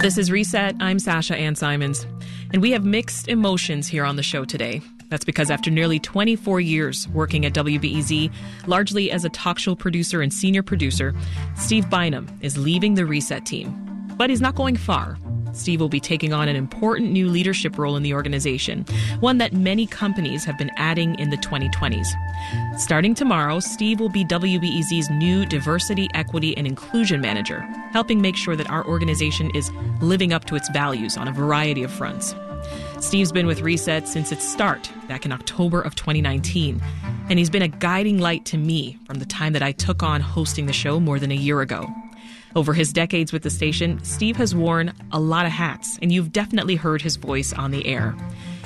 This is Reset. I'm Sasha Ann Simons, and we have mixed emotions here on the show today. That's because after nearly 24 years working at WBEZ, largely as a talk show producer and senior producer, Steve Bynum is leaving the Reset team. But he's not going far. Steve will be taking on an important new leadership role in the organization, one that many companies have been adding in the 2020s. Starting tomorrow, Steve will be WBEZ's new diversity, equity, and inclusion manager, helping make sure that our organization is living up to its values on a variety of fronts. Steve's been with Reset since its start back in October of 2019, and he's been a guiding light to me from the time that I took on hosting the show more than a year ago. Over his decades with the station, Steve has worn a lot of hats, and you've definitely heard his voice on the air.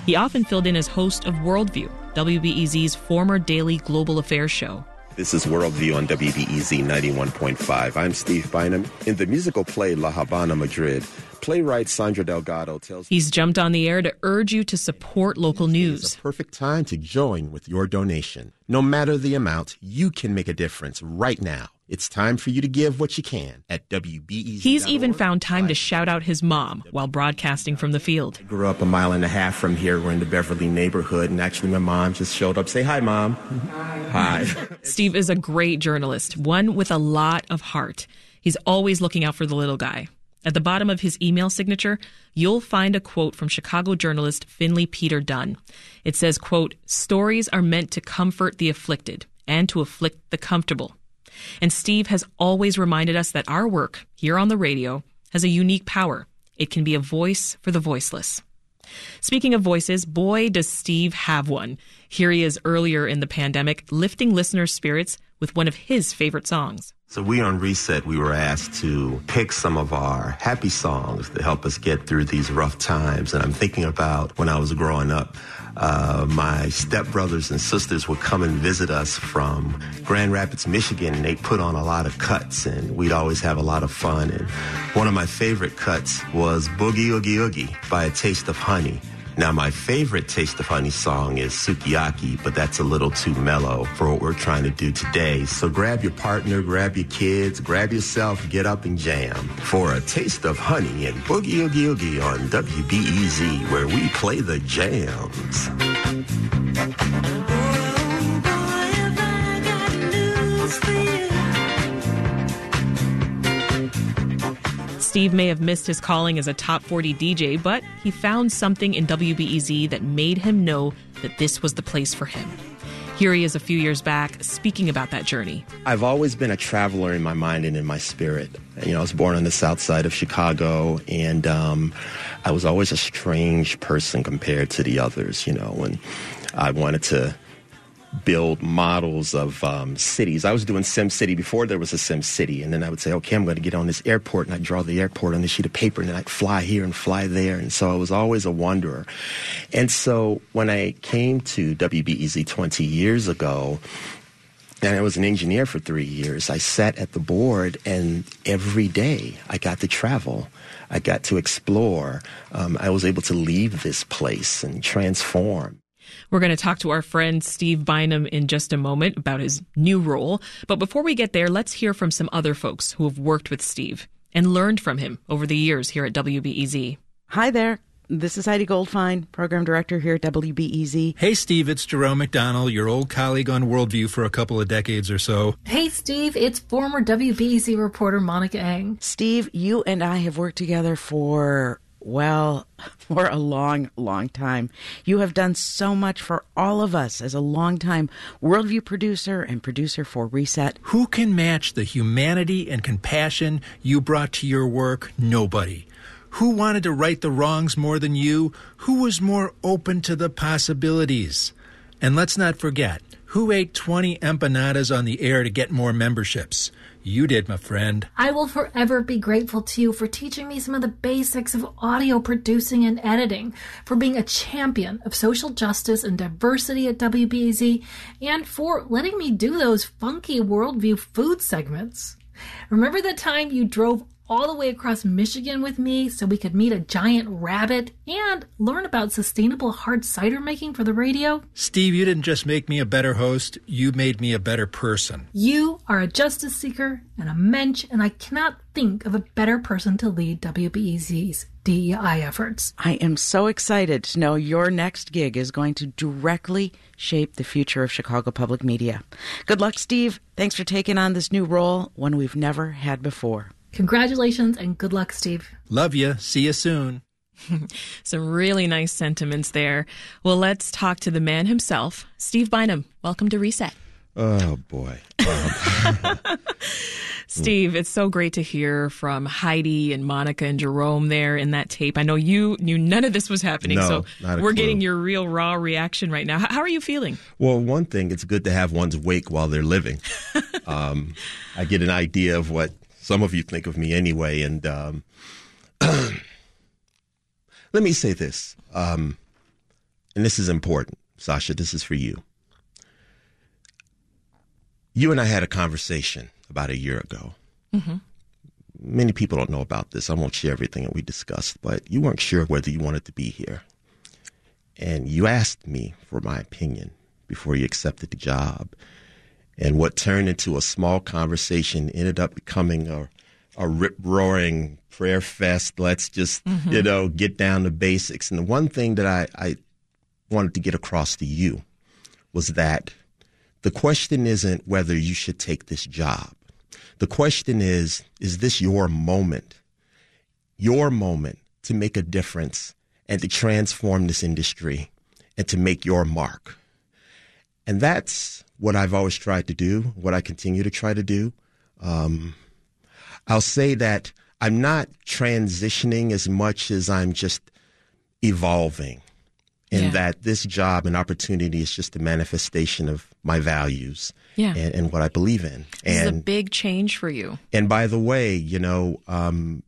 He often filled in as host of Worldview, WBEZ's former daily global affairs show. This is Worldview on WBEZ 91.5. I'm Steve Bynum. In the musical play La Habana, Madrid, playwright Sandra Delgado tells He's jumped on the air to urge you to support local news. It's a perfect time to join with your donation. No matter the amount, you can make a difference right now. It's time for you to give what you can at WBEZ. He's even found time to shout out his mom while broadcasting from the field. I grew up a mile and a half from here. We're in the Beverly neighborhood, and actually, my mom just showed up. Say hi, mom. Hi. hi. Steve is a great journalist, one with a lot of heart. He's always looking out for the little guy. At the bottom of his email signature, you'll find a quote from Chicago journalist Finley Peter Dunne. It says, quote, stories are meant to comfort the afflicted and to afflict the comfortable. And Steve has always reminded us that our work here on the radio has a unique power. It can be a voice for the voiceless. Speaking of voices, boy, does Steve have one. Here he is earlier in the pandemic, lifting listeners' spirits with one of his favorite songs. So we on Reset, we were asked to pick some of our happy songs to help us get through these rough times. And I'm thinking about when I was growing up, uh, my stepbrothers and sisters would come and visit us from Grand Rapids, Michigan, and they put on a lot of cuts, and we'd always have a lot of fun. And one of my favorite cuts was Boogie Oogie Oogie by A Taste of Honey. Now, my favorite Taste of Honey song is Sukiyaki, but that's a little too mellow for what we're trying to do today. So grab your partner, grab your kids, grab yourself, get up and jam for a Taste of Honey and Boogie Oogie Oogie on WBEZ, where we play the jams. Steve may have missed his calling as a top 40 DJ, but he found something in WBEZ that made him know that this was the place for him. Here he is a few years back speaking about that journey. I've always been a traveler in my mind and in my spirit. You know, I was born on the south side of Chicago, and um, I was always a strange person compared to the others, you know, and I wanted to build models of um, cities. I was doing Sim City before there was a Sim City, and then I would say, okay, I'm going to get on this airport, and I'd draw the airport on a sheet of paper, and then I'd fly here and fly there, and so I was always a wanderer. And so when I came to WBEZ 20 years ago, and I was an engineer for three years. I sat at the board, and every day I got to travel. I got to explore. Um, I was able to leave this place and transform. We're going to talk to our friend Steve Bynum in just a moment about his new role. But before we get there, let's hear from some other folks who have worked with Steve and learned from him over the years here at WBEZ. Hi there. This is Heidi Goldfine, Program Director here at WBEZ. Hey, Steve, it's Jerome McDonnell, your old colleague on Worldview for a couple of decades or so. Hey, Steve, it's former WBEZ reporter Monica Eng. Steve, you and I have worked together for well, for a long, long time. You have done so much for all of us as a longtime Worldview producer and producer for Reset. Who can match the humanity and compassion you brought to your work? Nobody. Who wanted to right the wrongs more than you? Who was more open to the possibilities? And let's not forget, who ate 20 empanadas on the air to get more memberships? You did, my friend. I will forever be grateful to you for teaching me some of the basics of audio producing and editing, for being a champion of social justice and diversity at WBEZ, and for letting me do those funky worldview food segments. Remember the time you drove all the way across Michigan with me so we could meet a giant rabbit and learn about sustainable hard cider making for the radio. Steve, you didn't just make me a better host, you made me a better person. You are a justice seeker and a mensch, and I cannot think of a better person to lead WBEZ's DEI efforts. I am so excited to know your next gig is going to directly shape the future of Chicago public media. Good luck, Steve. Thanks for taking on this new role, one we've never had before. Congratulations and good luck, Steve. Love you. See you soon. Some really nice sentiments there. Well, let's talk to the man himself, Steve Bynum. Welcome to Reset. Oh boy. Um, Steve, it's so great to hear from Heidi and Monica and Jerome there in that tape. I know you knew none of this was happening, No, so not a we're clue. getting your real raw reaction right now. How are you feeling? Well, one thing, it's good to have one's wake while they're living. um, I get an idea of what some of you think of me anyway. And um, let me say this, um, and this is important. Sasha, this is for you. You and I had a conversation about a year ago. Many people don't know about this. I won't share everything that we discussed, but you weren't sure whether you wanted to be here and you asked me for my opinion before you accepted the job. And what turned into a small conversation ended up becoming a, a rip roaring prayer fest. Let's just, you mm-hmm. know, get down to basics. And the one thing that I, I wanted to get across to you was that the question isn't whether you should take this job. The question is, is this your moment? Your moment to make a difference and to transform this industry and to make your mark. And that's what I've always tried to do, what I continue to try to do. Um, I'll say that I'm not transitioning as much as I'm just evolving. And Yeah. that this job and opportunity is just a manifestation of my values Yeah. and, and what I believe in. This is a and big change for you. and by the way, you know, um,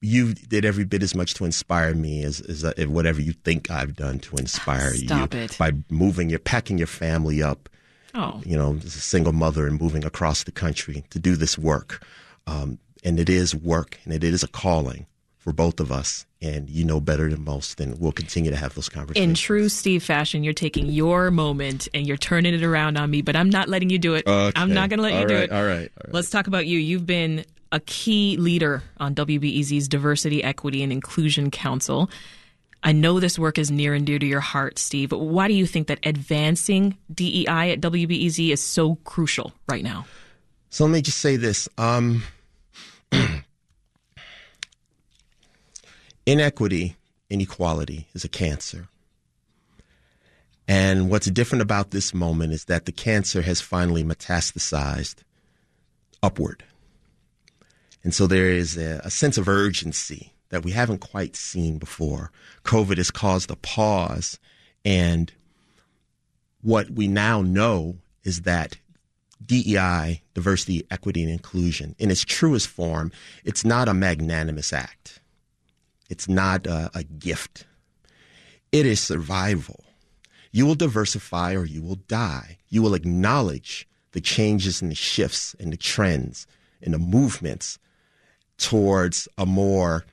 you did every bit as much to inspire me as, as uh, whatever you think I've done to inspire Stop you. it. By moving, you're packing your family up, Oh, you know, as a single mother and moving across the country to do this work. Um, and it is work and it is a calling for both of us. And you know better than most, and we'll continue to have those conversations. in true Steve fashion, you're taking your moment and you're turning it around on me, but I'm not letting you do it. I'm not going to let you All do it. all right, all right. Let's talk about you. You've been a key leader on WBEZ's Diversity, Equity, and Inclusion Council. I know this work is near and dear to your heart, Steve. Why do you think that advancing DEI at WBEZ is so crucial right now? So let me just say this. Um, inequity, inequality is a cancer. And what's different about this moment is that the cancer has finally metastasized upward. And so there is a, a sense of urgency that we haven't quite seen before. COVID has caused a pause. And what we now know is that DEI, diversity, equity, and inclusion, in its truest form, it's not a magnanimous act. It's not a, a gift. It is survival. You will diversify or you will die. You will acknowledge the changes and the shifts and the trends and the movements towards a more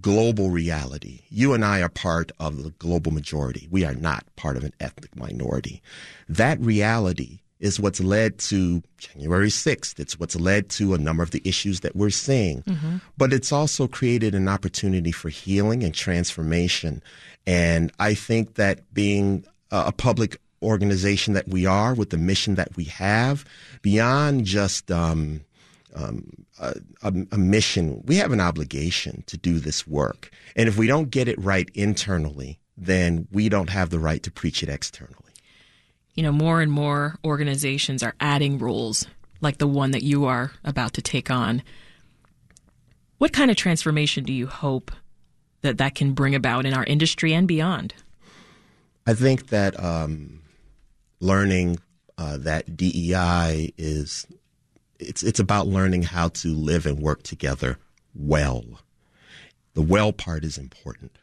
global reality. You and I are part of the global majority. We are not part of an ethnic minority. That reality is what's led to January 6th. It's what's led to a number of the issues that we're seeing. But it's also created an opportunity for healing and transformation. And I think that being a a public organization that we are with the mission that we have, beyond just um, um, a, a, a mission, we have an obligation to do this work. And if we don't get it right internally, then we don't have the right to preach it externally. You know, more and more organizations are adding rules like the one that you are about to take on. What kind of transformation do you hope that that can bring about in our industry and beyond? I think that um, learning uh, that DEI is it's it's about learning how to live and work together well. The well part is important.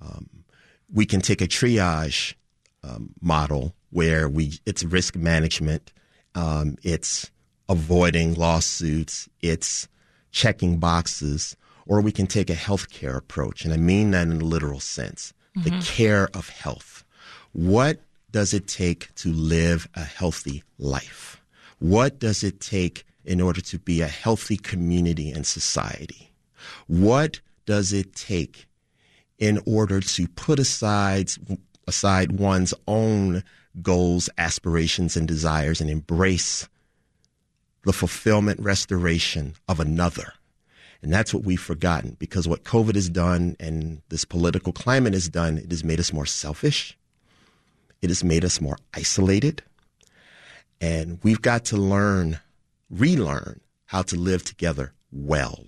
Um, we can take a triage um, model where we it's risk management, um, it's avoiding lawsuits, it's checking boxes, or we can take a healthcare approach. And I mean that in a literal sense mm-hmm. the care of health. What does it take to live a healthy life? What does it take in order to be a healthy community and society? What does it take in order to put aside aside one's own goals, aspirations, and desires and embrace the fulfillment restoration of another? And that's what we've forgotten because what COVID has done and this political climate has done, it has made us more selfish. It has made us more isolated. And we've got to learn, relearn how to live together well.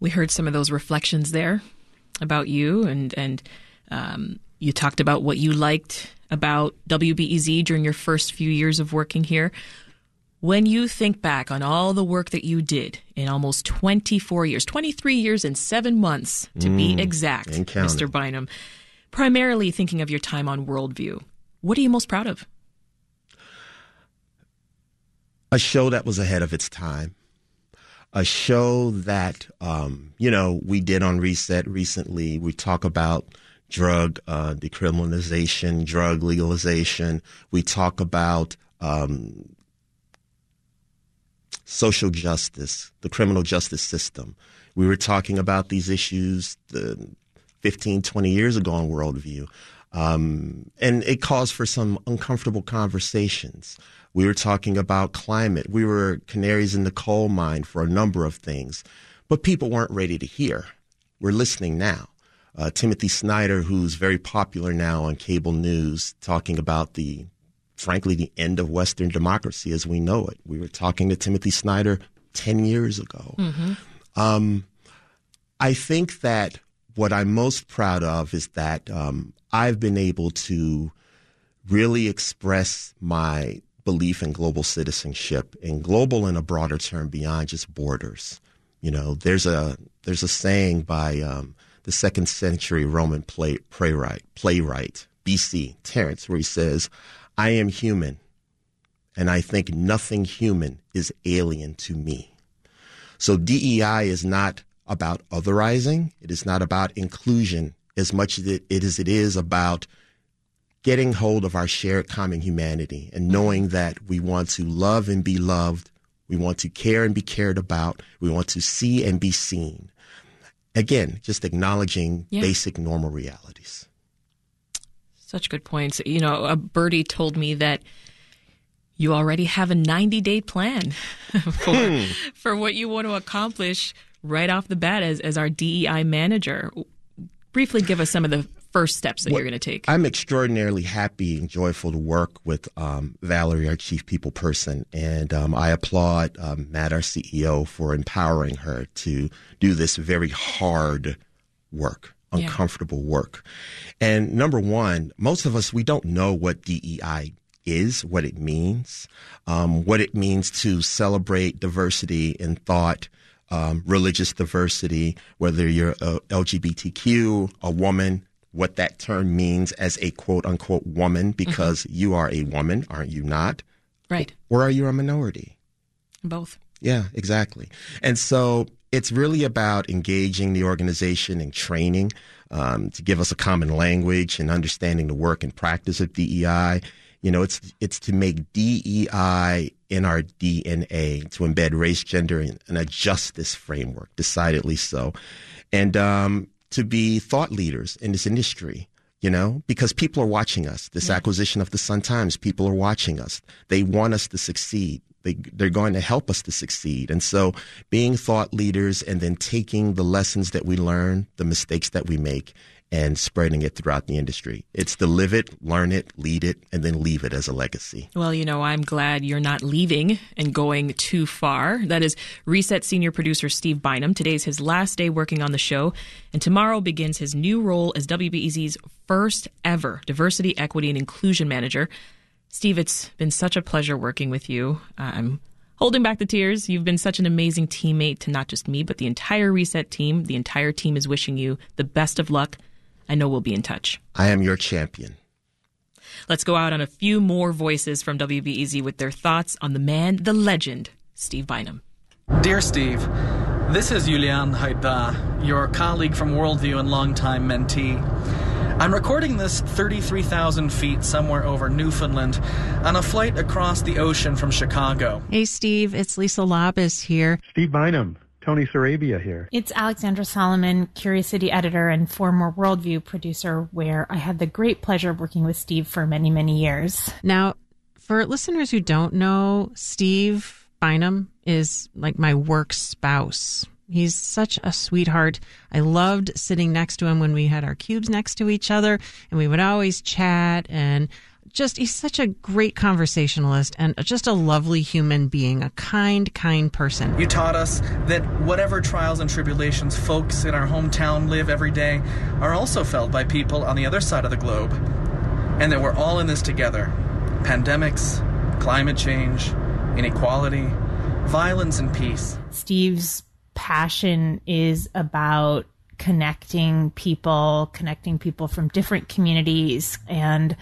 We heard some of those reflections there about you, and and um, you talked about what you liked about WBEZ during your first few years of working here. When you think back on all the work that you did in almost 24 years, 23 years and seven months to mm, be exact, Mr. Bynum, primarily thinking of your time on Worldview, what are you most proud of? A show that was ahead of its time a show that um, you know we did on Reset recently. We talk about drug uh, decriminalization, drug legalization. We talk about um, social justice, the criminal justice system. We were talking about these issues the 15, 20 years ago on Worldview. Um, and it caused for some uncomfortable conversations. We were talking about climate. We were canaries in the coal mine for a number of things, but people weren't ready to hear. We're listening now. Uh, Timothy Snyder, who's very popular now on cable news, talking about the, frankly, the end of Western democracy as we know it. We were talking to Timothy Snyder 10 years ago. Mm-hmm. Um, I think that what I'm most proud of is that um, I've been able to really express my belief in global citizenship and global in a broader term beyond just borders. You know, there's a there's a saying by um, the second century Roman play, playwright playwright BC Terence where he says, "I am human, and I think nothing human is alien to me." So DEI is not about otherizing. It is not about inclusion as much as it is it is about getting hold of our shared common humanity and knowing that we want to love and be loved, we want to care and be cared about, we want to see and be seen. Again, just acknowledging yeah. basic normal realities. Such good points. You know, a birdie told me that you already have a 90 day plan for, hmm. for what you want to accomplish right off the bat as, as our DEI manager. Briefly give us some of the first steps that well, you're going to take? I'm extraordinarily happy and joyful to work with um, Valerie, our chief people person, and um, I applaud um, Matt, our CEO, for empowering her to do this very hard work, uncomfortable yeah. work. And number one, most of us we don't know what DEI is, what it means, um, what it means to celebrate diversity in thought. Um, religious diversity, whether you're a LGBTQ, a woman, what that term means as a quote unquote woman because mm-hmm. you are a woman, aren't you not? Right. Or are you a minority? Both. Yeah, exactly. And so it's really about engaging the organization and training um, to give us a common language and understanding the work and practice of DEI. You know, it's it's to make DEI in our DNA to embed race, gender, and a justice framework, decidedly so. And um, to be thought leaders in this industry you know, because people are watching us. This yeah. acquisition of the Sun Times, people are watching us. They want us to succeed. They, they're going to help us to succeed. And so being thought leaders and then taking the lessons that we learn, the mistakes that we make, and spreading it throughout the industry. It's to live it, learn it, lead it, and then leave it as a legacy. Well, you know, I'm glad you're not leaving and going too far. That is Reset senior producer Steve Bynum. Today's his last day working on the show, and tomorrow begins his new role as WBEZ's first ever diversity, equity, and inclusion manager. Steve, it's been such a pleasure working with you. Uh, I'm holding back the tears. You've been such an amazing teammate to not just me, but the entire Reset team. The entire team is wishing you the best of luck I know we'll be in touch. I am your champion. Let's go out on a few more voices from WBEZ with their thoughts on the man, the legend, Steve Bynum. Dear Steve, this is Julian Hayda, your colleague from Worldview and longtime mentee. I'm recording this 33,000 feet somewhere over Newfoundland on a flight across the ocean from Chicago. Hey, Steve, it's Lisa Labuz here. Steve Bynum, Tony Sarabia here. It's Alexandra Solomon, Curious City editor and former Worldview producer, where I had the great pleasure of working with Steve for many, many years. Now, for listeners who don't know, Steve Bynum is like my work spouse. He's such a sweetheart. I loved sitting next to him when we had our cubes next to each other, and we would always chat. And just, he's such a great conversationalist and just a lovely human being, a kind, kind person. You taught us that whatever trials and tribulations folks in our hometown live every day are also felt by people on the other side of the globe, and that we're all in this together pandemics, climate change, inequality, violence, and peace. Steve's passion is about connecting people, connecting people from different communities, and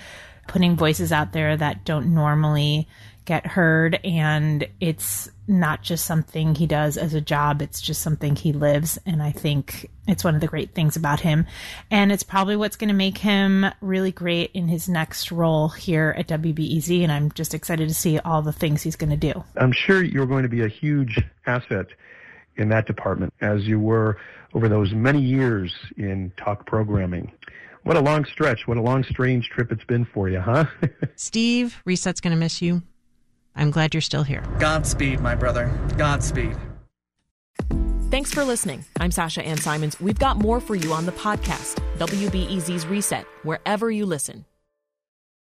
putting voices out there that don't normally get heard. And it's not just something he does as a job, it's just something he lives. And I think it's one of the great things about him. And it's probably what's going to make him really great in his next role here at WBEZ. And I'm just excited to see all the things he's going to do. I'm sure you're going to be a huge asset in that department as you were over those many years in talk programming. What a long stretch. What a long, strange trip it's been for you, huh? Steve, Reset's going to miss you. I'm glad you're still here. Godspeed, my brother. Godspeed. Thanks for listening. I'm Sasha Ann Simons. We've got more for you on the podcast, WBEZ's Reset, wherever you listen.